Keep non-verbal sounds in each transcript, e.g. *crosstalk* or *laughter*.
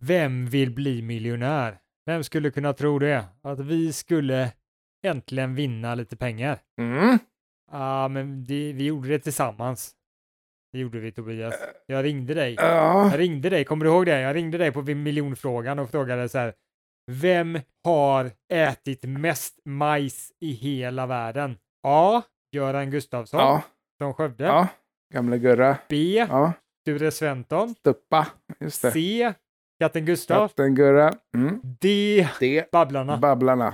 Vem vill bli miljonär? Vem skulle kunna tro det? Att vi skulle äntligen vinna lite pengar. Mm. Ja, men det, vi gjorde det tillsammans. Det gjorde vi Tobias. Jag ringde dig. Ja. Jag ringde dig, kommer du ihåg det? Jag ringde dig på miljonfrågan och frågade så här. Vem har ätit mest majs i hela världen? A. Göran Gustafsson Ja. från Skövde. ja. Gamla Gurra. B. Ja. Sture Sventon. Stuppa. C. Katten Gustav. Katten Gurra. Mm. D. Det. Babblarna. Babblarna.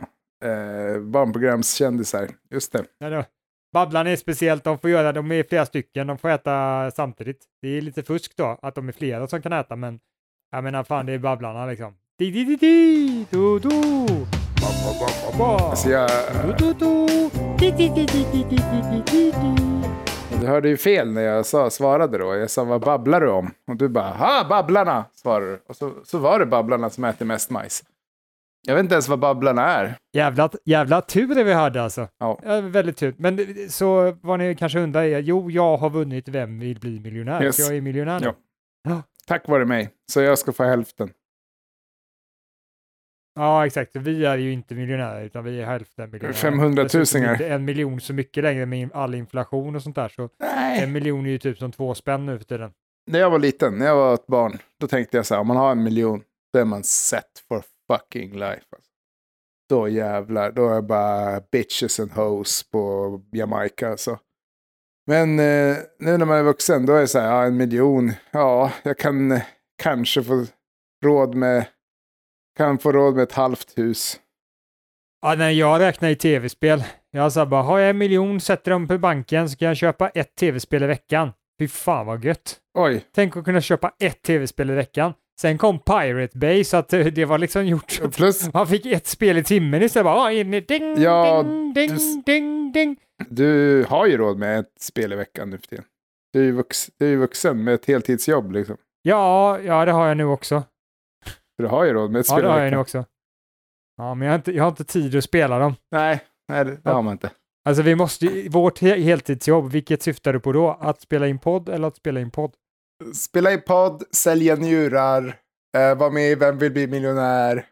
Eh, barnprogramskändisar. Just det. Ja, då. Babblarna är speciellt, de får göra, de är flera stycken, de får äta samtidigt. Det är lite fusk då, att de är flera som kan äta, men jag menar fan det är Babblarna liksom. Di, di, di, di, do, do. Ba, ba, ba, ba, ba. Alltså jag, Do, do, do. Di, di, di, di, di, di, di, di, di. Du hörde ju fel när jag sa, svarade då. Jag sa vad babblar du om? Och du bara ha Babblarna svarade du. Och så, så var det Babblarna som äter mest majs. Jag vet inte ens vad Babblarna är. Jävla, jävla tur vi hade alltså. Ja. Ja, väldigt tur. Men så vad ni kanske undrar är, jo, jag har vunnit Vem vill bli miljonär? Yes. Jag är miljonär. Ja. Ja. Tack vare mig. Så jag ska få hälften. Ja, exakt. Vi är ju inte miljonärer, utan vi är hälften miljonärer. 500 Dessutom tusingar. inte en miljon så mycket längre med all inflation och sånt där. Så Nej. en miljon är ju typ som två spänn nu för tiden. När jag var liten, när jag var ett barn, då tänkte jag så här, om man har en miljon, då är man set for fucking life. Alltså. Då jävlar, då är jag bara bitches and hoes på Jamaica alltså. Men eh, nu när man är vuxen, då är det så här, ja, en miljon, ja, jag kan eh, kanske få råd med, kan få råd med ett halvt hus. Ja, när jag räknar i tv-spel, jag sa bara, har jag en miljon, sätter dem på banken så kan jag köpa ett tv-spel i veckan. Fy fan vad gött. Oj, Tänk att kunna köpa ett tv-spel i veckan. Sen kom Pirate Bay så att eh, det var liksom gjort. och plus Man fick ett spel i timmen istället. Bara, ah, in ding, Ja, ding, ding, du- ding, ding. du har ju råd med ett spel i veckan nu för tiden. Du är ju, vux, du är vuxen med ett heltidsjobb liksom. Ja, ja, det har jag nu också. Så du har ju råd med ett Ja, spel det i har jag nu också. Ja, men jag har inte, jag har inte tid att spela dem. Nej, nej det, det Ja. har man inte. Alltså vi måste vårt he- heltidsjobb, vilket syftar du på då? Att spela in podd eller att spela in podd? Spela i podd, sälja njurar, eh, vara med i Vem vill bli miljonär?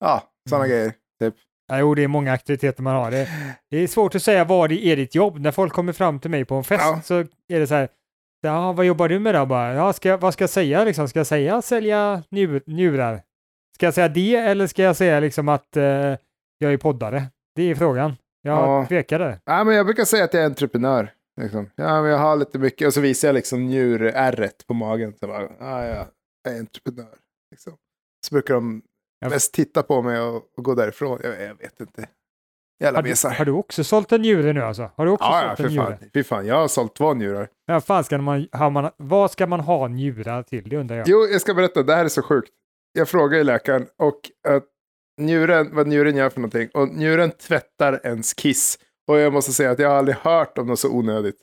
Ja, sådana Mm. grejer. Typ. Ja, jo, det är många aktiviteter man har. Det, det är svårt att säga vad det är ditt jobb. När folk kommer fram till mig på en fest Ja. så är det så här, ja, vad jobbar du med då? Bara, ja, ska jag, vad ska jag säga liksom? Ska jag säga sälja njur, njurar? Ska jag säga det eller ska jag säga liksom att eh, jag är poddare? Det är frågan. Jag Ja. tvekade. Ja, men jag brukar säga att jag är entreprenör. Liksom. Ja, men jag har lite mycket. Och så visar jag liksom njurärret på magen. Så bara, ja, ja, jag är entreprenör. Liksom. Så brukar de mest titta på mig och, och gå därifrån. Jag, jag vet inte. Jävla Har du, har du också sålt en njure nu alltså? Har du också Ja, ja, sålt för en njure? fan. Fy fan. Jag har sålt två njurar. Ja, fan ska man, har man, vad ska man ha njurar till? Det undrar jag. Jo, jag ska berätta. Det här är så sjukt. Jag frågar ju läkaren och att njuren, vad njuren gör för någonting. Och njuren tvättar ens kiss. Och jag måste säga att jag har aldrig hört om något så onödigt.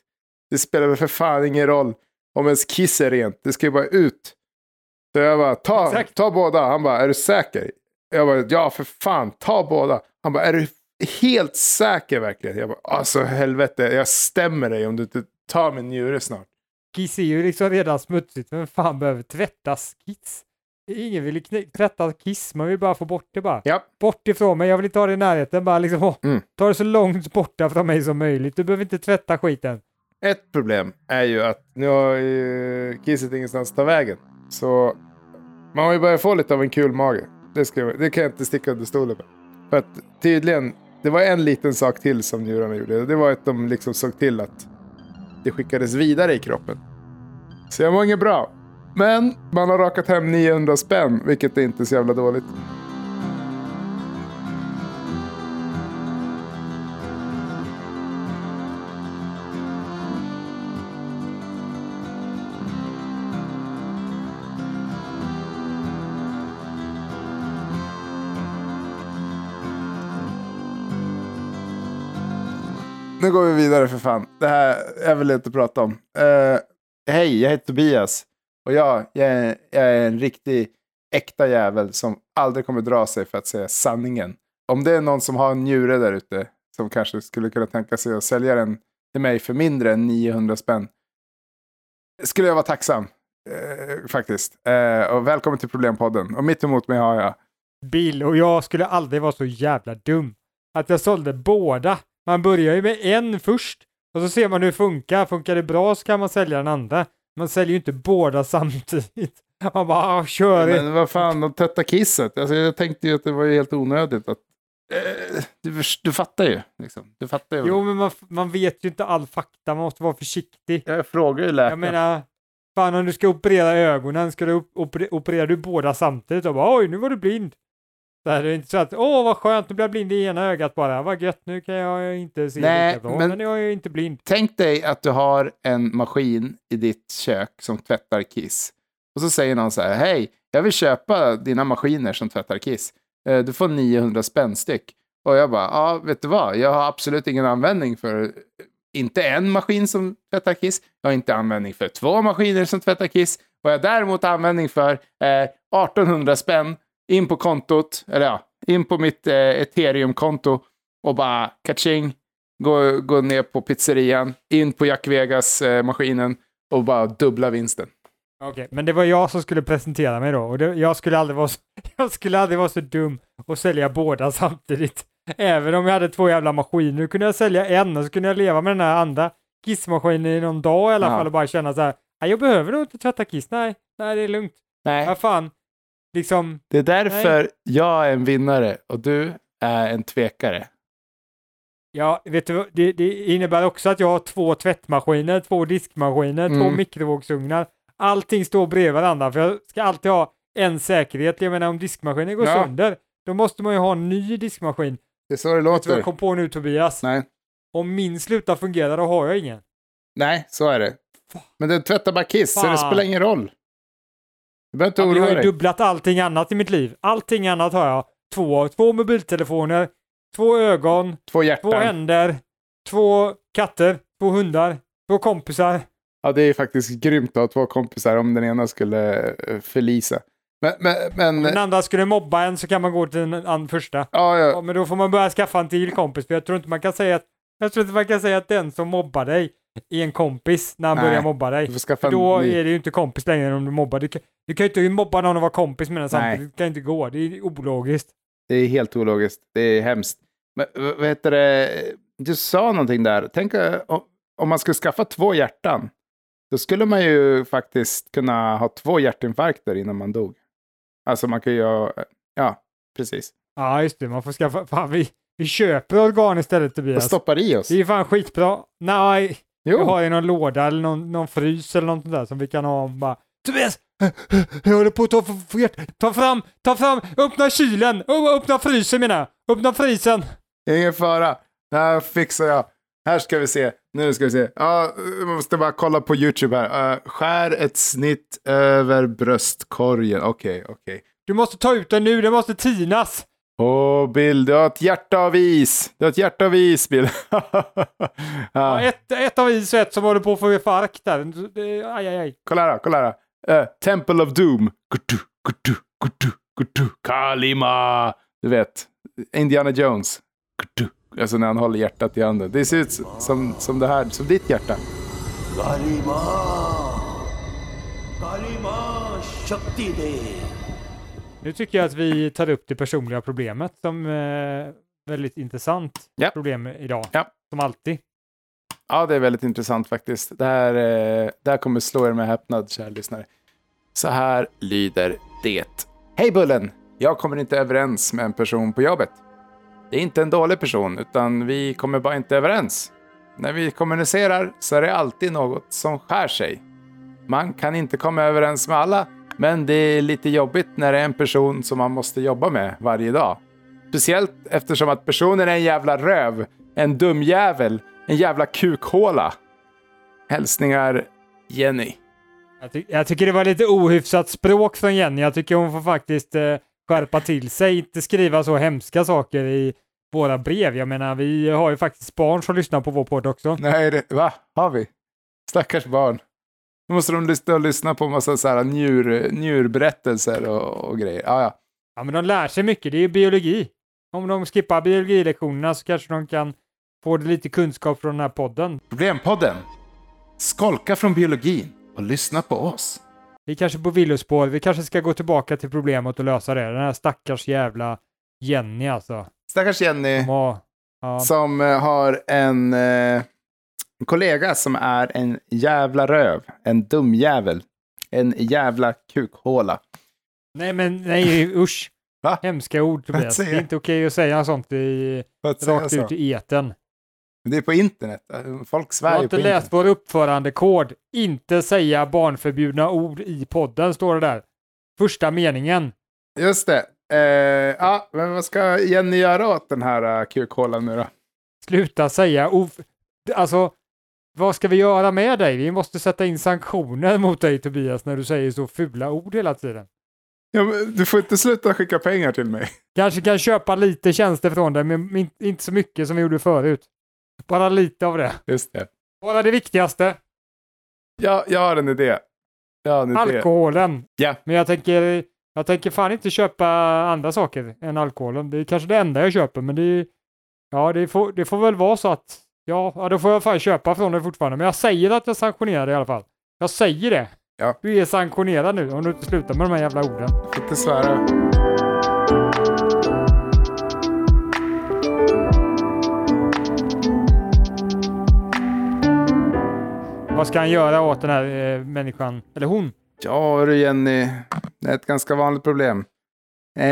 Det spelar väl för fan ingen roll om ens kiss är rent. Det ska ju bara ut. Så jag bara, ta, Exakt. ta båda. Han bara, är du säker? Jag bara, ja för fan, ta båda. Han bara, är du helt säker verkligen? Jag bara, alltså helvete, jag stämmer dig om du inte tar min njure snart. Kiss är ju liksom redan smutsigt. Vem fan behöver tvättas kiss? Ingen vill tvätta kiss, man vill bara få bort det bara. Ja, Bort ifrån mig, jag vill inte ha det i närheten. Bara liksom, åh, Mm. ta det så långt borta från mig som möjligt. Du behöver inte tvätta skiten. Ett problem är ju att nu har ju kisset ingenstans att ta vägen. Så man har ju börjat få lite av en kul mage. Det, ska, det kan jag inte sticka under stolen med. För att tydligen, det var en liten sak till som njurarna gjorde. Det var att de liksom såg till att det skickades vidare i kroppen. Så jag mår inget bra. Men man har rakat hem 900 spänn, vilket är inte så jävla dåligt. Nu går vi vidare för fan. Det här är väl lite att prata om. Uh, Hej, jag heter Tobias. Och jag, jag, är, jag är en riktig äkta jävel som aldrig kommer dra sig för att säga sanningen. Om det är någon som har en njure där ute som kanske skulle kunna tänka sig att sälja den till mig för mindre än 900 spänn. Skulle jag vara tacksam. Eh, faktiskt. Eh, och välkommen till Problempodden. Och mitt emot mig har jag... Bill och jag skulle aldrig vara så jävla dum. Att jag sålde båda. Man börjar ju med en först och så ser man hur det funkar. Funkar det bra så kan man sälja den andra. Man säljer ju inte båda *laughs* samtidigt. Man bara, ah, kör det. Men vad fan, de tvättar kisset. Alltså, jag tänkte ju att det var ju helt onödigt. Att, eh, du, du fattar ju. Liksom. Du fattar ju. Jo, men man, man vet ju inte all fakta. Man måste vara försiktig. Jag frågar ju läkaren. Jag menar, fan om du ska operera ögonen, ska du op oper opererar du båda samtidigt och bara oj, nu var du blind. Så här, det är inte så att åh, vad skönt, nu blir jag blind i ena ögat bara. Vad gött, nu kan jag inte se Nej, lika bra, men- men jag är inte blind. Tänk dig att du har en maskin i ditt kök som tvättar kiss. Och så säger någon så här, hej, jag vill köpa dina maskiner som tvättar kiss. Eh, Du får 900 spänn styck. Och jag bara, ja, vet du vad, jag har absolut ingen användning för eh, inte en maskin som tvättar kiss. Jag har inte användning för två maskiner som tvättar kiss. Vad jag däremot har användning för är 1800 spänn in på kontot, eller ja, in på mitt eh, ethereum-konto och bara kaching, gå, gå ner på pizzerian, in på Jack Vegas-maskinen och bara dubbla vinsten. Okej, men det var jag som skulle presentera mig då och det, jag, skulle aldrig vara så, *laughs* jag skulle aldrig vara så dum och sälja båda samtidigt. Även om jag hade två jävla maskiner kunde jag sälja en och så kunde jag leva med den här andra kissmaskinen i någon dag i alla Ja. fall och bara känna så här, "Nej, jag behöver nog inte tvätta kiss, nej, nej det är lugnt. Nej, Vad fan, liksom, det är därför jag är en vinnare och du är en tvekare. ja, vet du det, det innebär också att jag har två tvättmaskiner, två diskmaskiner, två Mm. mikrovågsugnar. Allting står bredvid varandra för jag ska alltid ha en säkerhet. Jag menar om diskmaskinen går Ja. sönder, då måste man ju ha en ny diskmaskin. Det är så det Vet du vad låter. jag kom på nu Tobias? Nej. Om min slutar fungera då har jag ingen. Nej, så är det. Men den tvättar bara kiss, så det Fan. spelar ingen roll. Du behöver inte Ja, men jag oroa har ju dig. dubblat allting annat i mitt liv. Allting annat har jag. Två, två mobiltelefoner, två ögon, Två två händer, två katter, två hundar, två kompisar. Ja, det är faktiskt grymt att ha två kompisar om den ena skulle eh, förlisa. Men, men, men Om den andra skulle mobba en så kan man gå till den första. ja, Ja, ja, men då får man börja skaffa en till kompis, för jag tror inte man kan säga att, jag tror inte man kan säga att den som mobbar dig är en kompis när han Nej, börjar mobba dig. För då ny. är det ju inte kompis längre om du mobbar. Du kan, du kan ju inte mobba någon och vara kompis med den samtidigt. Det kan inte gå. Det är ologiskt. Det är helt ologiskt. Det är hemskt. Men vad heter det? Du sa någonting där. Tänk eh, om- man skulle skaffa två hjärtan. Då skulle man ju faktiskt kunna ha två hjärtinfarkter innan man dog. Alltså man kan ju ha, ja, precis. Ja, just det. Man får skaffa... Fan, vi, vi köper organ istället Och Tobias. stoppar i oss. Det är ju fan skitbra. Nej, Jo, vi har ju någon låda eller någon, någon frys eller något där som vi kan ha och bara Tobias! Jag håller på att ta, för, ta fram, ta fram, öppna kylen, öppna frysen menar jag, öppna frysen. ingen fara. Det här fixar jag. Här ska vi se. Nu ska vi se. Ja, jag måste bara kolla på YouTube här. Uh, skär ett snitt över bröstkorgen. Okej, okej. Du måste ta ut den nu, den måste tinas. Åh, oh, Bill, du har ett hjärta av is. Du har ett hjärta av is, Bill. *laughs* ja. ja. ett, ett av is och ett som håller på att få infarkt där. Aj, aj, aj. Kolla här, kolla här. Uh, Temple of Doom. Kutu, kutu, kutu, kutu. Kalima. Du vet, Indiana Jones. Kutu. Alltså när han håller hjärtat i handen. Det ser ut som, som det här, som ditt hjärta. Kalima. Kalima Shakti nu tycker jag att vi tar upp det personliga problemet som eh, väldigt intressant Ja. problem idag. Ja. Som alltid. Ja, det är väldigt intressant faktiskt. Det här, eh, det här kommer slå er med häpnad, kära lyssnare. Så här lyder det. Hej Bullen! Jag kommer inte överens med en person på jobbet. Det är inte en dålig person, utan vi kommer bara inte överens. När vi kommunicerar så är det alltid något som skär sig. Man kan inte komma överens med alla, men det är lite jobbigt när det är en person som man måste jobba med varje dag. Speciellt eftersom att personen är en jävla röv, en dum jävel, en jävla kukhåla. Hälsningar Jenny. Jag, ty jag tycker det var lite ohyfsat språk från Jenny. Jag tycker hon får faktiskt eh, skärpa till sig, inte skriva så hemska saker i våra brev. Jag menar, vi har ju faktiskt barn som lyssnar på vår podd också. Nej, det, va? Har vi? Stackars barn. Då måste de lyssna, lyssna på en massa så här njur, njurberättelser och, och grejer. Ja, ja. Ja, men de lär sig mycket. Det är ju biologi. Om de skippar biologilektionerna så kanske de kan få lite kunskap från den här podden. Problempodden. Skolka från biologin och lyssna på oss. Vi kanske på villospår, vi kanske ska gå tillbaka till problemet och lösa det. Den här stackars jävla Jenny alltså. Stackars Jenny Som har, ja, som eh, har en, eh, en kollega som är en jävla röv. En dum jävel. En jävla kukhåla. nej men nej usch. Va? Hemska ord Tobias. Det är jag? inte okej att säga sånt i, rakt ut i etern. Det är på internet. Folk Jag svär har ju inte på läst internet. vår uppförandekod. Inte säga barnförbjudna ord i podden, står det där. Första meningen. Just det. Eh, ja, men vad ska Jenny göra åt den här uh, kukhålan nu då? Sluta säga of... Alltså, vad ska vi göra med dig? Vi måste sätta in sanktioner mot dig Tobias när du säger så fula ord hela tiden. Ja, du får inte sluta skicka pengar till mig. Kanske kan köpa lite tjänster från dig, men in- inte så mycket som vi gjorde förut. Bara lite av det. Just det. Bara det viktigaste. Ja, jag har en idé. Jag har en idé. Alkoholen. Ja. Men jag tänker, jag tänker fan inte köpa andra saker än alkoholen. Det är kanske det enda jag köper, men det är, ja, det får, det får väl vara så att, ja, ja, då får jag fan köpa från dig fortfarande. Men jag säger att jag sanktionerar det i alla fall. Jag säger det. Ja. Du är sanktionerad nu om du inte slutar med de här jävla orden. Du får inte svära. Vad ska han göra åt den här eh, människan, eller hon? Ja du Jenny, det är ett ganska vanligt problem. Eh,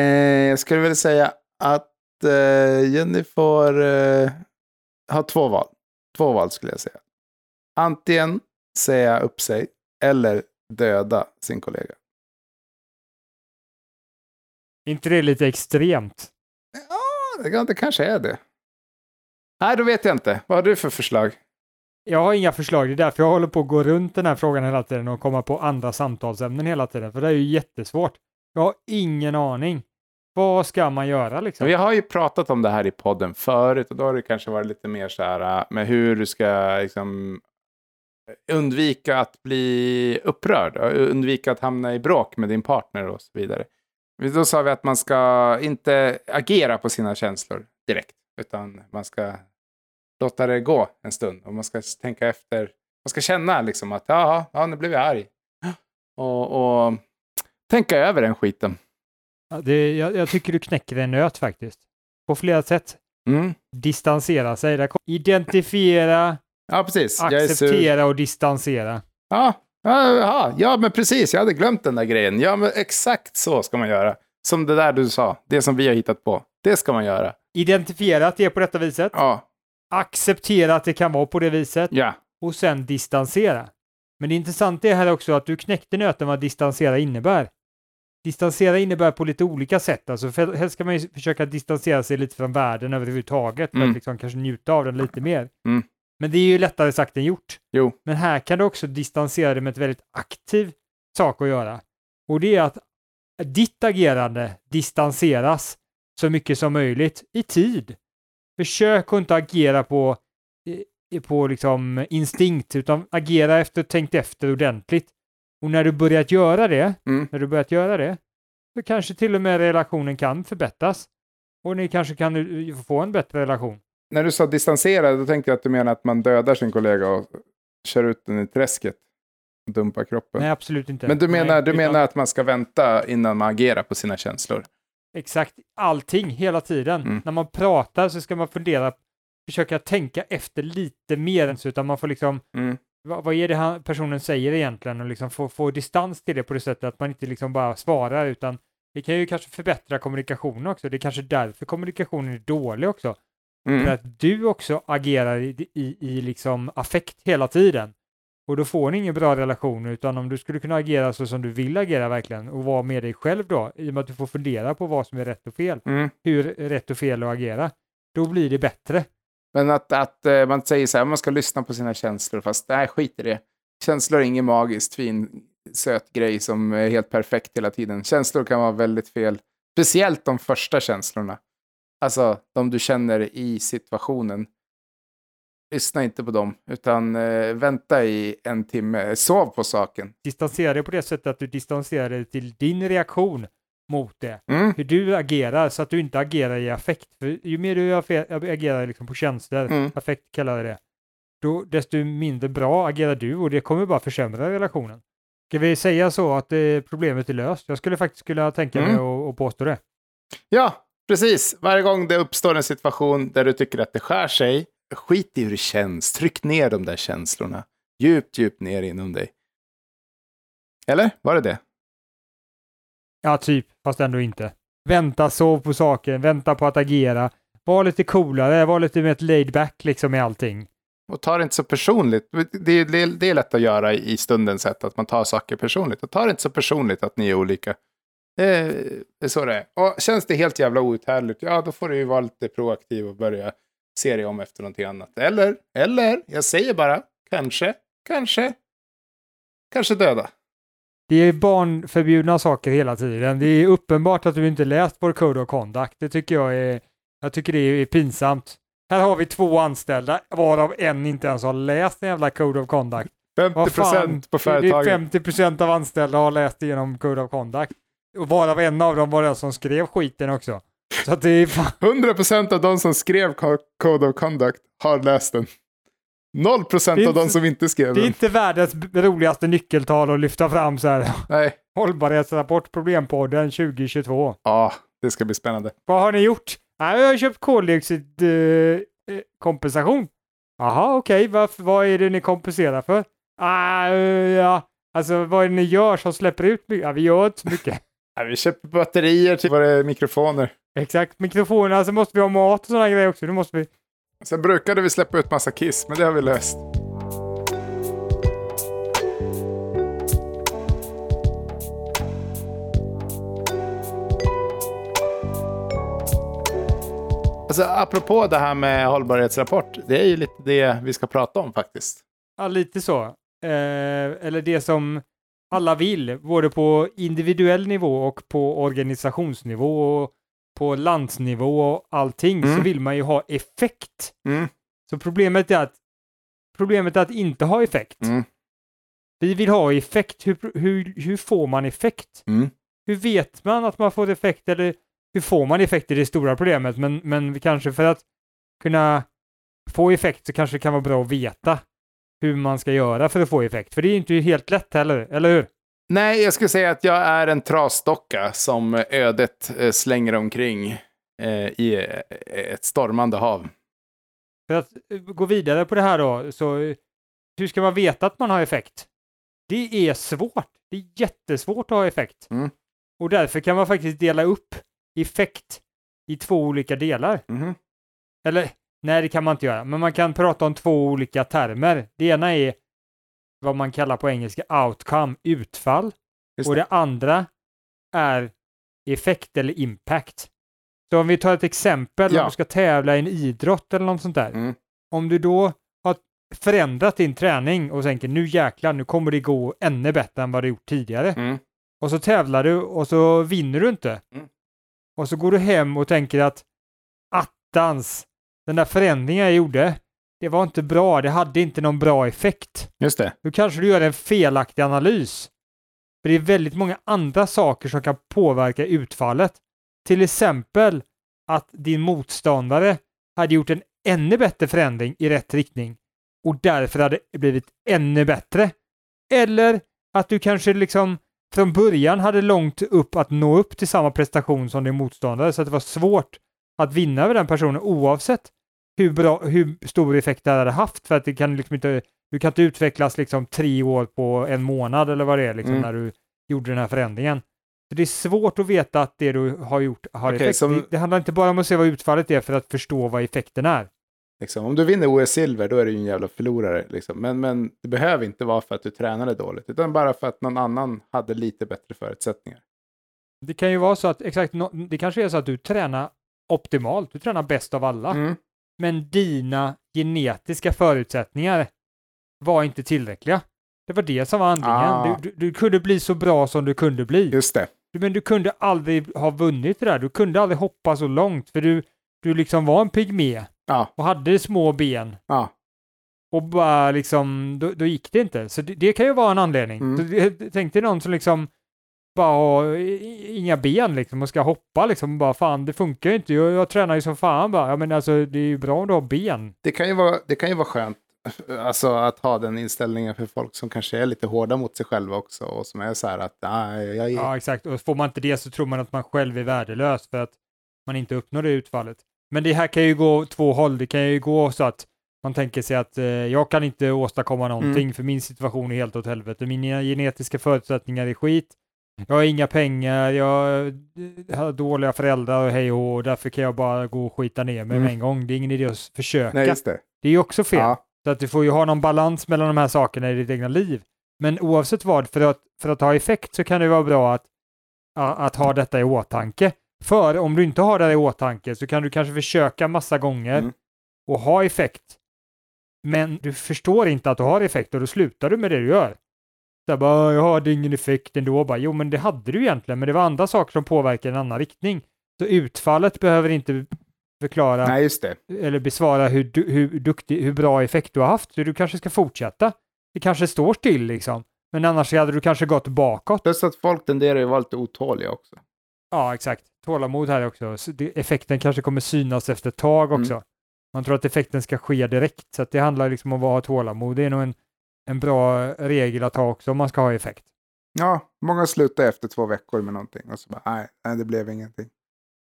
jag skulle väl säga att eh, Jenny får eh, ha två val. Två val skulle jag säga. Antingen säga upp sig eller döda sin kollega. Inte det lite extremt? Ja, det, det kanske är det. Nej, då vet jag inte. Vad har du för förslag? Jag har inga förslag, det är därför jag håller på att gå runt den här frågan hela tiden och komma på andra samtalsämnen hela tiden, för det är ju jättesvårt. Jag har ingen aning. Vad ska man göra liksom? Vi har ju pratat om det här i podden förut och då har det kanske varit lite mer så här äh, med hur du ska liksom undvika att bli upprörd och undvika att hamna i bråk med din partner och så vidare. Då sa vi att man ska inte agera på sina känslor direkt utan man ska låta det gå en stund och man ska tänka efter. Man ska känna liksom att ja nu blev jag arg. Och, och tänka över den skiten. Ja, Det, jag, jag tycker du knäcker en nöt faktiskt. På flera sätt. Mm. Distansera sig. Identifiera, Ja, precis. Acceptera och distansera. Ja, ja, ja, ja, men precis. Jag hade glömt den där grejen. Ja, men exakt så ska man göra. Som det där du sa, det som vi har hittat på. Det ska man göra. Identifiera att det är på detta viset. Ja, Acceptera att det kan vara på det viset. ja, och sen distansera. Men det intressanta är här också att du knäckte nöten vad distansera innebär. Distansera innebär på lite olika sätt. Alltså för, helst ska man ju försöka distansera sig lite från världen överhuvudtaget för Mm. att liksom kanske njuta av den lite mer. Mm. Men det är ju lättare sagt än gjort. jo, Men här kan du också distansera dig med ett väldigt aktiv sak att göra. Och det är att ditt agerande distanseras så mycket som möjligt i tid. Försök att inte agera på, på liksom instinkt, utan agera efter tänkt efter ordentligt. Och när du börjat göra det, Mm. när du börjat göra det, så kanske till och med relationen kan förbättras. Och ni kanske kan få en bättre relation. När du sa distansera, då tänkte jag att du menar att man dödar sin kollega och kör ut den i träsket. Och dumpar kroppen. Nej, absolut inte. men du menar, Nej, du utan- menar att man ska vänta innan man agerar på sina känslor? Exakt allting hela tiden. Mm. När man pratar så ska man fundera, försöka tänka efter lite mer än så, utan man får liksom, Mm. Vad, vad är det han, personen säger egentligen och liksom få, få distans till det på det sättet att man inte liksom bara svarar utan det kan ju kanske förbättra kommunikationen också. Det är kanske därför kommunikationen är dålig också. För Mm. att du också agerar i, i, i liksom affekt hela tiden. Och då får ni ingen bra relation, utan om du skulle kunna agera så som du vill agera verkligen och vara med dig själv då, i och med att du får fundera på vad som är rätt och fel, Mm. hur rätt och fel att agera, då blir det bättre. Men att, att eh, man säger så här, man ska lyssna på sina känslor, fast nej, skit i det. Känslor är inget magiskt, fin, söt grej som är helt perfekt hela tiden. Känslor kan vara väldigt fel, speciellt de första känslorna. Alltså de du känner i situationen. Lyssna inte på dem, utan eh, vänta i en timme. Sov på saken. Distansera dig på det sättet att du distanserar dig till din reaktion mot det. Mm. Hur du agerar så att du inte agerar i affekt. För ju mer du agerar liksom på känslor, Mm. affekt kallar jag det, då desto mindre bra agerar du och det kommer bara försämra relationen. Ska vi säga så att det, problemet är löst? Jag skulle faktiskt kunna tänka mig Mm. påstå det. Ja, precis. Varje gång det uppstår en situation där du tycker att det skär sig, skit i hur det känns. Tryck ner de där känslorna. Djupt, djupt ner inom dig. Eller? Var det det? Ja, typ, fast ändå inte. Vänta, sov på saken, vänta på att agera. Var lite coolare, var lite mer laid back liksom i allting. Och ta det inte så personligt. Det är, det, det är lätt att göra i stundens sätt, att man tar saker personligt. Och ta det inte så personligt att ni är olika. Det är, det är så det är. Och känns det helt jävla outhärdligt, ja då får du ju vara lite proaktiv och börja se dig om efter någonting annat. Eller, eller, jag säger bara, kanske, kanske, kanske döda. Det är barnförbjudna saker hela tiden. Det är uppenbart att du inte läst vår Code of Conduct. Det tycker jag är, jag tycker det är pinsamt. Här har vi två anställda, varav en inte ens har läst en jävla Code of Conduct. 50 Vad fan, procent på det är företaget. 50 procent av anställda har läst igenom Code of Conduct. Och varav en av dem var den som skrev skiten också. Så att det är fan, 100 procent av de som skrev Co- Code of Conduct har läst den. 0 procent av de som inte skrev det är inte världens roligaste nyckeltal att lyfta fram så här. Nej, Hållbarhetsrapport Problempodden 2022. ja, det ska bli spännande. Vad har ni gjort? Nej, jag har köpt koldioxidkompensation. Eh. Jaha, okej. Varför- Vad är det ni kompenserar för? Ah, eh, ja, alltså vad är det ni gör som släpper ut mycket? Ja, vi gör inte så mycket. *laughs* Ja, vi köper batterier till våra mikrofoner. Exakt, mikrofonerna, så måste vi ha mat och sådana grejer också. Nu måste vi... Sen brukade vi släppa ut massa kiss, men det har vi löst. Alltså, apropå det här med hållbarhetsrapport, det är ju lite det vi ska prata om faktiskt. Ja, lite så. Eh, eller det som alla vill, både på individuell nivå och på organisationsnivå och på landsnivå och allting, så Mm. vill man ju ha effekt. Mm. Så problemet är att problemet är att inte ha effekt. Mm. Vi vill ha effekt. Hur, hur, hur får man effekt? Mm. Hur vet man att man får effekt eller hur får man effekt är det stora problemet. Men, men kanske för att kunna få effekt så kanske det kan vara bra att veta hur man ska göra för att få effekt. För det är inte helt lätt heller, eller hur? Nej, jag skulle säga att jag är en trasdocka som ödet eh, slänger omkring eh, i eh, ett stormande hav. För att gå vidare på det här då, så hur ska man veta att man har effekt? Det är svårt. Det är jättesvårt att ha effekt. Mm. Och därför kan man faktiskt dela upp effekt i två olika delar. Mhm. Eller, nej det kan man inte göra, men man kan prata om två olika termer. Det ena är vad man kallar på engelska outcome, utfall. Just Och det. det andra är effekt eller impact. Så om vi tar ett exempel, Ja. om du ska tävla i en idrott eller något sånt där. Mm. Om du då har förändrat din träning och tänker nu jäklar, nu kommer det gå ännu bättre än vad det gjort tidigare. Mm. Och så tävlar du och så vinner du inte. Mm. Och så går du hem och tänker att attans, den där förändringen jag gjorde, det var inte bra, det hade inte någon bra effekt. Just det. Då kanske du gör en felaktig analys. För det är väldigt många andra saker som kan påverka utfallet. Till exempel att din motståndare hade gjort en ännu bättre förändring i rätt riktning och därför hade det blivit ännu bättre. Eller att du kanske liksom från början hade långt upp att nå upp till samma prestation som din motståndare så att det var svårt att vinna över den personen oavsett hur, bra, hur stor effekt det hade haft för att det kan liksom inte du kan inte utvecklas liksom tre år på en månad eller vad det är liksom Mm. när du gjorde den här förändringen. Så det är svårt att veta att det du har gjort har Okej, effekt. som- Det, det handlar inte bara om att se vad utfallet är för att förstå vad effekten är. Liksom, om du vinner OS-silver, då är du ju en jävla förlorare. Liksom. Men, men det behöver inte vara för att du tränade dåligt, utan bara för att någon annan hade lite bättre förutsättningar. Det kan ju vara så att, exakt, nå- det kanske är så att du tränar optimalt, du tränar bäst av alla, Mm. Men dina genetiska förutsättningar var inte tillräckliga. Det var det som var anledningen. Ah. Du, du, du kunde bli så bra som du kunde bli. Just det. Men du kunde aldrig ha vunnit det där. Du kunde aldrig hoppa så långt för du, du liksom var en pygmé Ja. och hade små ben Ja. och bara liksom, då, då gick det inte. Så det, det kan ju vara en anledning. Mm. Så dig någon som liksom bara har inga ben liksom och ska hoppa liksom bara fan det funkar ju inte. Jag, jag tränar ju som fan bara. Ja men alltså det är ju bra om du har ben. Det kan ju vara, det kan ju vara skönt *laughs* alltså att ha den inställningen för folk som kanske är lite hårda mot sig själva också och som är så här att nej, jag är... Ja, exakt. Och får man inte det så tror man att man själv är värdelös för att man inte uppnår det utfallet. Men det här kan ju gå två håll. Det kan ju gå så att man tänker sig att eh, jag kan inte åstadkomma någonting för min situation är helt åt helvete. Mina genetiska förutsättningar är skit. Jag har inga pengar, jag har dåliga föräldrar och hej och därför kan jag bara gå och skita ner mig Mm. med en gång. Det är ingen idé att försöka. Nej, just det. Det är ju också fel. Ja. Så att du får ju ha någon balans mellan de här sakerna i ditt egna liv. Men oavsett vad, för att, för att ha effekt så kan det vara bra att, att ha detta i åtanke. För om du inte har det i åtanke så kan du kanske försöka massa gånger Mm. och ha effekt. Men du förstår inte att du har effekt och då slutar du med det du gör. Så här bara, jag hade ingen effekt ändå. Bara, jo, men det hade du egentligen, men det var andra saker som påverkar i en annan riktning. Så utfallet behöver inte förklara Nej, eller besvara hur, hur, duktig, hur bra effekt du har haft. Så du kanske ska fortsätta. Det kanske står still liksom. Men annars hade du kanske gått bakåt. Plus att folk tenderar ju att vara lite otåliga också. Ja, exakt. Tålamod här också. Effekten kanske kommer synas efter ett tag också. Mm. Man tror att effekten ska ske direkt. Så det handlar liksom om att ha tålamod. Det är nog en, en bra regel att ha också om man ska ha effekt. Ja, många slutar efter två veckor med någonting och så bara nej, nej det blev ingenting.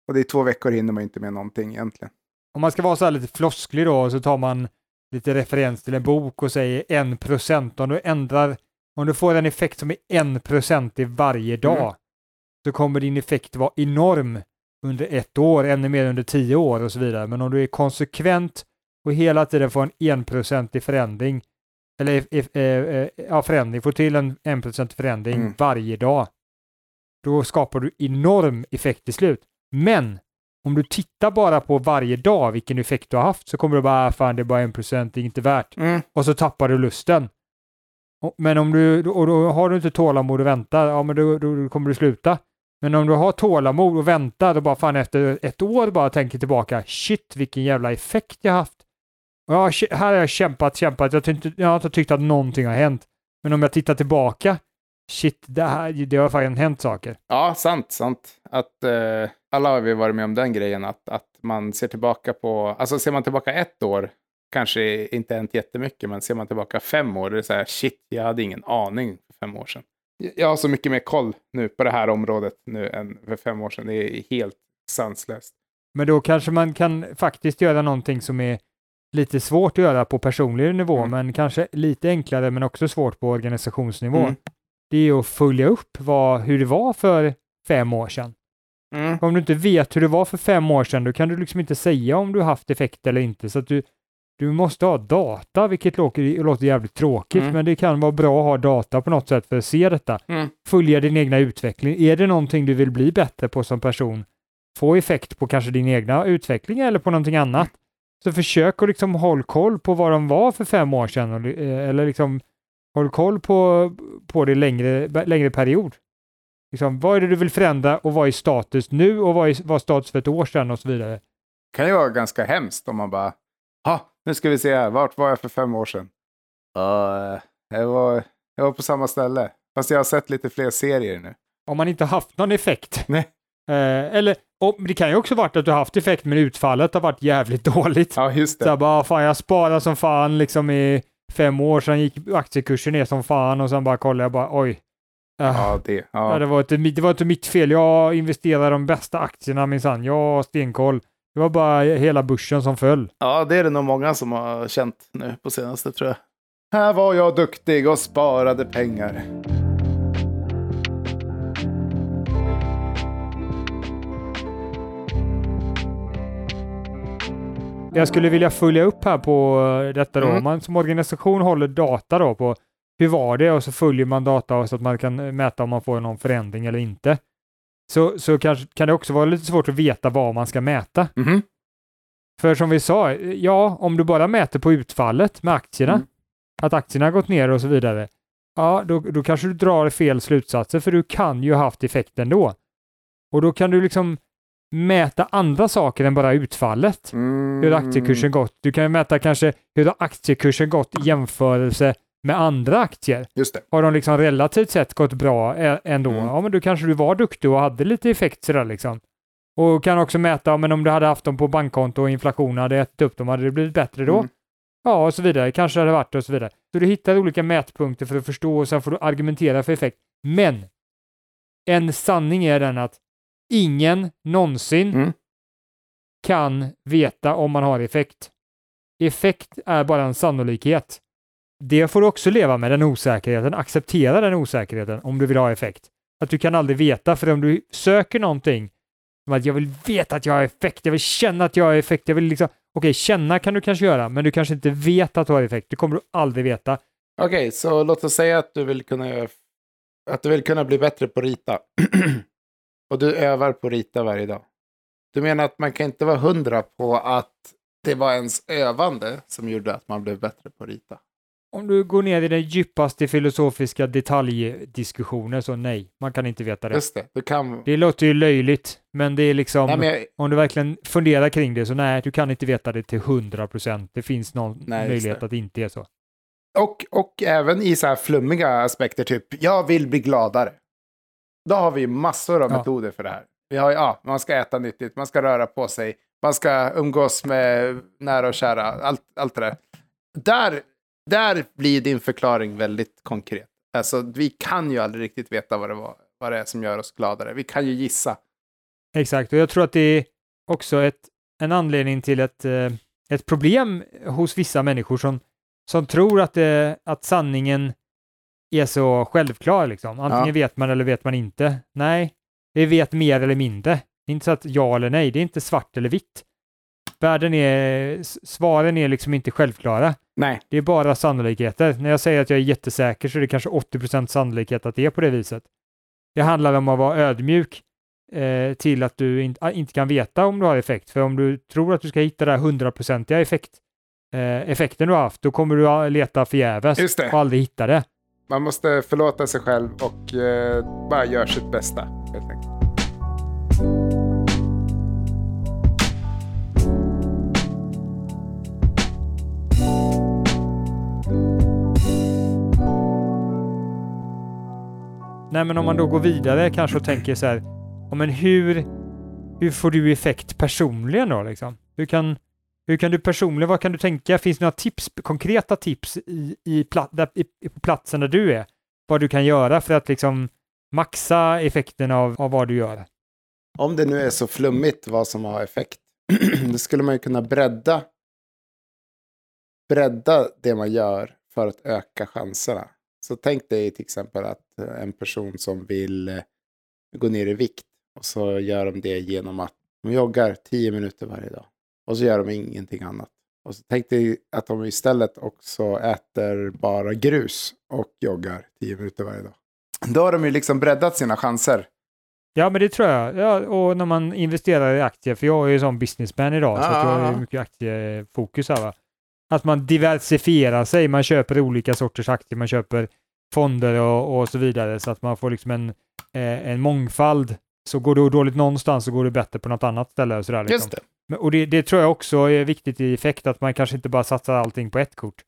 Och det är två veckor hinner man inte med någonting egentligen. Om man ska vara så här lite flosklig då så tar man lite referens till en bok och säger en procent. Om du ändrar, om du får en effekt som är en procent i varje dag Mm. så kommer din effekt vara enorm under ett år, ännu mer under tio år och så vidare. Men om du är konsekvent och hela tiden får en enprocentig förändring, eller eh, eh, ja, förändring, får till en enprocentig förändring Mm. varje dag, då skapar du enorm effekt till slut. Men om du tittar bara på varje dag vilken effekt du har haft så kommer du bara, "Ah, fan det är bara en procent, det är inte värt. Mm. Och så tappar du lusten. Men om du, och då har du inte tålamod och väntar, ja men då, då kommer du sluta. Men om du har tålamod och väntar och bara fan efter ett år bara tänker tillbaka, shit vilken jävla effekt jag haft. Ja, här har jag kämpat, kämpat, jag, tyckte, jag har inte tyckt att någonting har hänt. Men om jag tittar tillbaka, shit, det, här, det har faktiskt hänt saker. Ja, sant, sant. Att eh, alla har vi varit med om den grejen att, att man ser tillbaka på, alltså ser man tillbaka ett år, kanske inte hänt jättemycket, men ser man tillbaka fem år, det är så här, shit, jag hade ingen aning för fem år sedan. Jag har så mycket mer koll nu på det här området nu än för fem år sedan. Det är helt sanslöst. Men då kanske man kan faktiskt göra någonting som är lite svårt att göra på personlig nivå, Mm. men kanske lite enklare men också svårt på organisationsnivå. Mm. Det är att följa upp vad, hur det var för fem år sedan. Mm. Om du inte vet hur det var för fem år sedan, då kan du liksom inte säga om du haft effekt eller inte. Så att du, du måste ha data, vilket låter, låter jävligt tråkigt, Mm. men det kan vara bra att ha data på något sätt för att se detta. Mm. Följa din egna utveckling. Är det någonting du vill bli bättre på som person? Få effekt på kanske din egna utveckling eller på någonting annat. Så försök att liksom håll koll på vad de var för fem år sedan, och, eh, eller liksom håll koll på, på det längre, längre period. Liksom, vad är det du vill förändra och vad är status nu och vad är status för ett år sedan och så vidare. kan ju vara ganska hemskt om man bara, ha, nu ska vi se här, vart var jag för fem år sedan? Ja, jag, var, jag var på samma ställe, fast jag har sett lite fler serier nu. Om man inte har haft någon effekt. Nej. Eh, eller, och det kan ju också varit att du har haft effekt men utfallet har varit jävligt *laughs* dåligt. Ja, just Så det. jag bara, fan jag sparade som fan liksom i fem år, sen gick aktiekursen ner som fan och sen bara kollade jag bara, oj. Ah, Ja, det. ja. Det, var inte, mitt- det var inte mitt fel, jag investerade de bästa aktierna minsann, jag har stenkoll. Det var bara hela börsen som föll. ja, det är det nog många som har känt nu på senaste tror jag. Här var jag duktig och sparade pengar. Jag skulle vilja följa upp här på eh, detta då. Mm. Om man som organisation håller data då på hur var det och så följer man data så att man kan eh, mäta om man får någon förändring eller inte. Så, så kanske, kan det också vara lite svårt att veta vad man ska mäta. Mhm. För som vi sa, ja, om du bara mäter på utfallet med aktierna, Mm. att aktierna har gått ner och så vidare, ja, då, då kanske du drar fel slutsatser för du kan ju ha haft effekt ändå. Och då kan du liksom mäta andra saker än bara utfallet Mm. hur har aktiekursen gått. Du kan mäta kanske hur har aktiekursen gått i jämförelse med andra aktier. Just det. Har de liksom relativt sett gått bra ändå? Mm. Ja, men då kanske du var duktig och hade lite effekt sådär liksom. Och kan också mäta, men om du hade haft dem på bankkonto och inflationen hade ätit upp dem, hade det blivit bättre då? Mm. Ja, och så vidare. Kanske hade varit och så vidare. Så du hittar olika mätpunkter för att förstå och sen får du argumentera för effekt. Men en sanning är den att ingen någonsin Mm. kan veta om man har effekt. Effekt är bara en sannolikhet. Det får du också leva med, den osäkerheten. Acceptera den osäkerheten om du vill ha effekt. Att du kan aldrig veta, för om du söker någonting, som att jag vill veta att jag har effekt, jag vill känna att jag har effekt, jag vill liksom, okej, känna kan du kanske göra, men du kanske inte vet att du har effekt. Det kommer du aldrig veta. Okej, så låt oss säga att du vill kunna att du vill kunna bli bättre på att rita. *clears throat* och du övar på att rita varje dag. Du menar att man kan inte vara hundra på att det var ens övande som gjorde att man blev bättre på att rita? Om du går ner i den djupaste filosofiska detaljdiskussioner, så nej, man kan inte veta det. Just det, du kan... Det låter ju löjligt, men det är liksom, Nej, jag... om du verkligen funderar kring det, så nej, du kan inte veta det till 100 procent. Det finns någon Nej, möjlighet att det inte är så. och, och även i så här flummiga aspekter, typ jag vill bli gladare. Då har vi massor av Ja. metoder för det här. Vi har, ja, man ska äta nyttigt, man ska röra på sig, man ska umgås med nära och kära, allt, allt det där. där. Där blir din förklaring väldigt konkret. Alltså, vi kan ju aldrig riktigt veta vad det, var, vad det är som gör oss gladare. Vi kan ju gissa. Exakt, och jag tror att det är också ett, en anledning till ett, eh, ett problem hos vissa människor som, som tror att, det, att sanningen är så självklar. Liksom. Antingen Ja. vet man eller vet man inte. Nej, vi vet mer eller mindre. Det är inte så att ja eller nej, det är inte svart eller vitt. Världen är, svaren är liksom inte självklara. Nej, Det är bara sannolikheter. När jag säger att jag är jättesäker så är det kanske 80% sannolikhet att det är på det viset. Det handlar om att vara ödmjuk eh, till att du in, inte kan veta om du har effekt. För om du tror att du ska hitta den här 100-procentiga effekt, eh, effekten du har haft, då kommer du leta förgäves och aldrig hitta det man måste förlåta sig själv och eh, bara göra sitt bästa. Helt enkelt. Nej, men om man då går vidare kanske och tänker så här, men hur, hur får du effekt personligen då liksom? Hur kan, hur kan du personligen, vad kan du tänka? Finns det några tips, konkreta tips i, i, pla, där, i, på platsen där du är? Vad du kan göra för att liksom maxa effekten av, av vad du gör? Om det nu är så flummigt vad som har effekt, *clears throat* då skulle man ju kunna bredda, bredda det man gör för att öka chanserna. Så tänk dig till exempel att eh, en person som vill eh, gå ner i vikt och så gör de det genom att de joggar 10 minuter varje dag. Och så gör de ingenting annat. Och så tänk dig att de istället också äter bara grus och joggar 10 minuter varje dag. Då har de ju liksom breddat sina chanser. Ja, men det tror jag. Ja, och när man investerar i aktier, för jag är ju sån businessman idag, så att jag Ah. har mycket aktiefokus här va. Att man diversifierar sig, man köper olika sorters aktier, man köper fonder och, och så vidare, så att man får liksom en, eh, en mångfald. Så går det dåligt någonstans så går det bättre på något annat ställe. Och, sådär, liksom. Just det. Och det, det tror jag också är viktigt i effekt, att man kanske inte bara satsar allting på ett kort.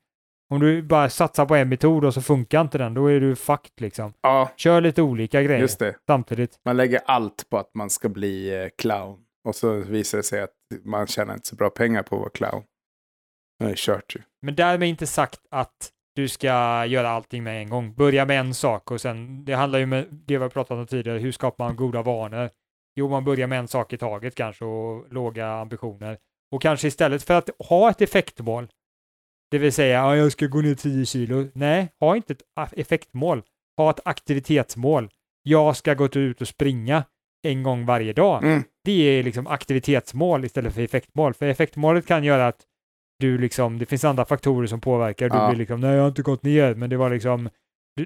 Om du bara satsar på en metod och så funkar inte den, då är du fucked liksom. Ja, Kör lite olika grejer just det. samtidigt. Man lägger allt på att man ska bli eh, clown. Och så visar det sig att man tjänar inte så bra pengar på att vara clown. Det är kört ju. Men därmed inte sagt att du ska göra allting med en gång. Börja med en sak och sen, det handlar ju med det vi har pratat om tidigare, hur skapar man goda vanor? Jo, man börjar med en sak i taget kanske och låga ambitioner. Och kanske istället för att ha ett effektmål, det vill säga ja, jag ska gå ner 10 kilo. Nej, ha inte ett effektmål. Ha ett aktivitetsmål. Jag ska gå ut och springa en gång varje dag. Mm. Det är liksom aktivitetsmål istället för effektmål. För effektmålet kan göra att du liksom, det finns andra faktorer som påverkar. Du Ja. blir liksom, nej jag har inte gått ner, men det var liksom,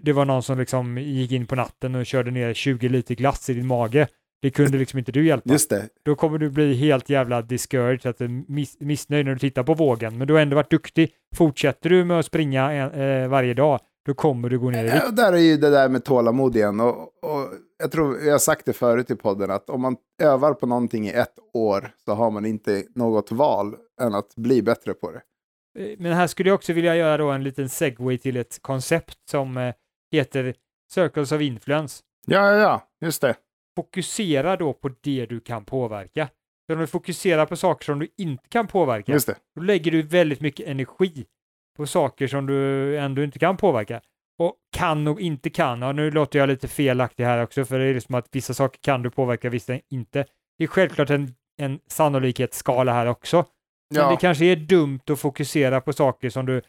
det var någon som liksom gick in på natten och körde ner 20 liter glass i din mage. Det kunde liksom inte du hjälpa. Just det. Då kommer du bli helt jävla discouraged, att miss, missnöjd när du tittar på vågen. Men du har ändå varit duktig. Fortsätter du med att springa eh, varje dag, då kommer du gå ner i vikt. Ja, där är ju det där med tålamod igen. Och, och jag tror, jag har sagt det förut i podden, att om man övar på någonting i ett år så har man inte något val än att bli bättre på det. Eh, Men här skulle jag också vilja göra då en liten segway till ett koncept som eh, heter Circles of Influence. Ja, ja, ja, just det. Fokusera då på det du kan påverka. För om du fokuserar på saker som du inte kan påverka, då lägger du väldigt mycket energi på saker som du ändå inte kan påverka. Och kan och inte kan, ja, nu låter jag lite felaktig här också, för det är som att vissa saker kan du påverka, vissa inte. Det är självklart en, en sannolikhetsskala här också. Men Ja. det kanske är dumt att fokusera på saker som du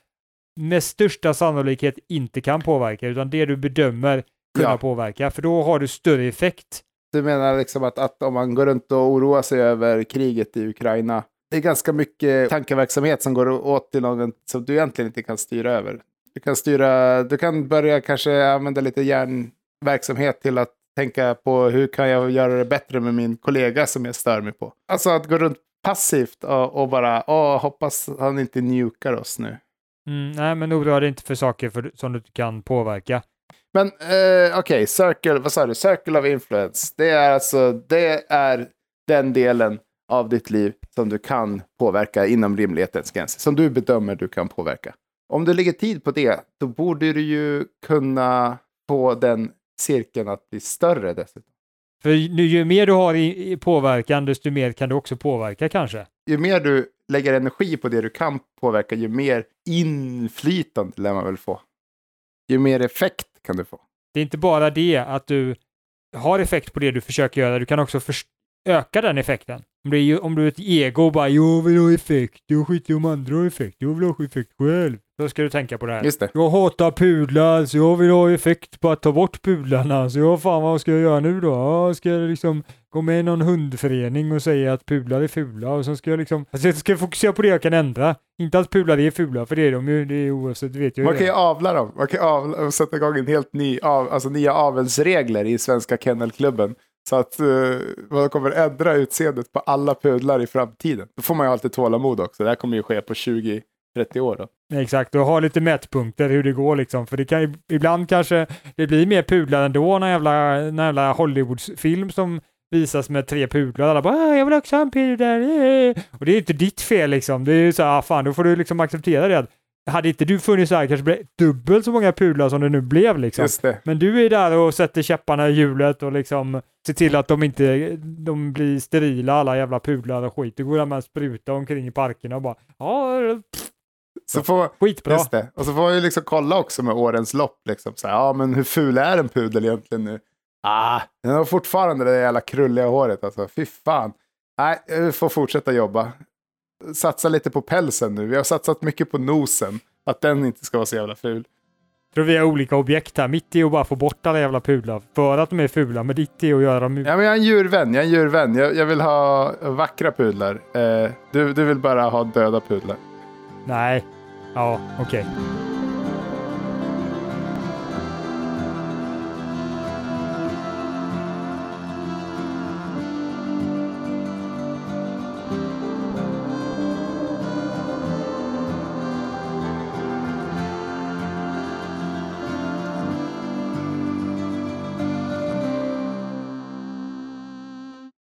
med största sannolikhet inte kan påverka, utan det du bedömer kunna Ja. påverka, för då har du större effekt. Du menar liksom att, att om man går runt och oroar sig över kriget i Ukraina, det är ganska mycket tankeverksamhet som går åt till något som du egentligen inte kan styra över. Du kan styra, du kan börja kanske använda lite hjärnverksamhet till att tänka på hur kan jag göra det bättre med min kollega som jag stör mig på. Alltså att gå runt passivt och, och bara, åh, hoppas han inte njukar oss nu. Mm, nej, men oroa dig inte för saker för, som du inte kan påverka. Men eh, okej, circle, vad sa du? Circle of influence. Det är alltså, det är den delen av ditt liv som du kan påverka inom rimlighetens gränser. Som du bedömer du kan påverka. Om du lägger tid på det, då borde du ju kunna få den cirkeln att bli större dessutom. För nu, ju mer du har i, i påverkan, desto mer kan du också påverka kanske. Ju mer du lägger energi på det du kan påverka, ju mer inflytande lär man väl få. Ju mer effekt kan du få. Det är inte bara det att du har effekt på det du försöker göra, du kan också öka den effekten. Om du, är, om du är ett ego och bara jag vill ha effekt, jag skiter om andra har effekt, jag vill ha effekt själv. Då ska du tänka på det här. Just det. Jag hatar pudlar, så jag vill ha effekt på att ta bort pudlarna. Så jag, fan vad ska jag göra nu då? Ska jag liksom gå med i någon hundförening och säga att pudlar är fula och så ska jag liksom, alltså jag ska fokusera på det jag kan ändra. Inte att pudlar är fula, för det är de ju, det är oavsett, vet jag Man kan ju avla dem. Man kan avla, och sätta igång en helt ny, av, alltså nya avelsregler i Svenska Kennelklubben. Så att uh, man kommer ändra utseendet på alla pudlar i framtiden. Då får man ju alltid tålamod också. Det här kommer ju ske på 20-30 år. Då. Exakt, och ha lite mätpunkter hur det går liksom. För det kan ju, ibland kanske det blir mer pudlar ändå, när jävla, när jävla Hollywoodfilm som visas med tre pudlar. Alla bara "Ah, “jag vill också ha en pudel”. eh." Och det är inte ditt fel liksom. Det är ju så här, ah, fan, då får du liksom acceptera det. Hade inte du funnits här kanske blev dubbelt så många pudlar som det nu blev liksom. Men du är där och sätter käpparna i hjulet och liksom ser till att de inte de blir sterila alla jävla pudlar och skit. Du går där med en spruta omkring i parkerna och bara ja, Så får, skitbra. just det. Och så får man ju liksom kolla också med årens lopp. Liksom. Så här, ja, men hur ful är en pudel egentligen nu? Ah, den har fortfarande det där jävla krulliga håret. Alltså. Fy fan. Nej, vi får fortsätta jobba. Satsa lite på pälsen nu. Vi har satsat mycket på nosen. Att den inte ska vara så jävla ful. tror vi har olika objekt här. Mitt är att bara få bort alla jävla pudlar för att de är fula, men ditt är att göra dem... Ja, men jag är en djurvän. Jag är en djurvän. Jag, jag vill ha vackra pudlar. Eh, du, du vill bara ha döda pudlar. Nej. Ja, okej.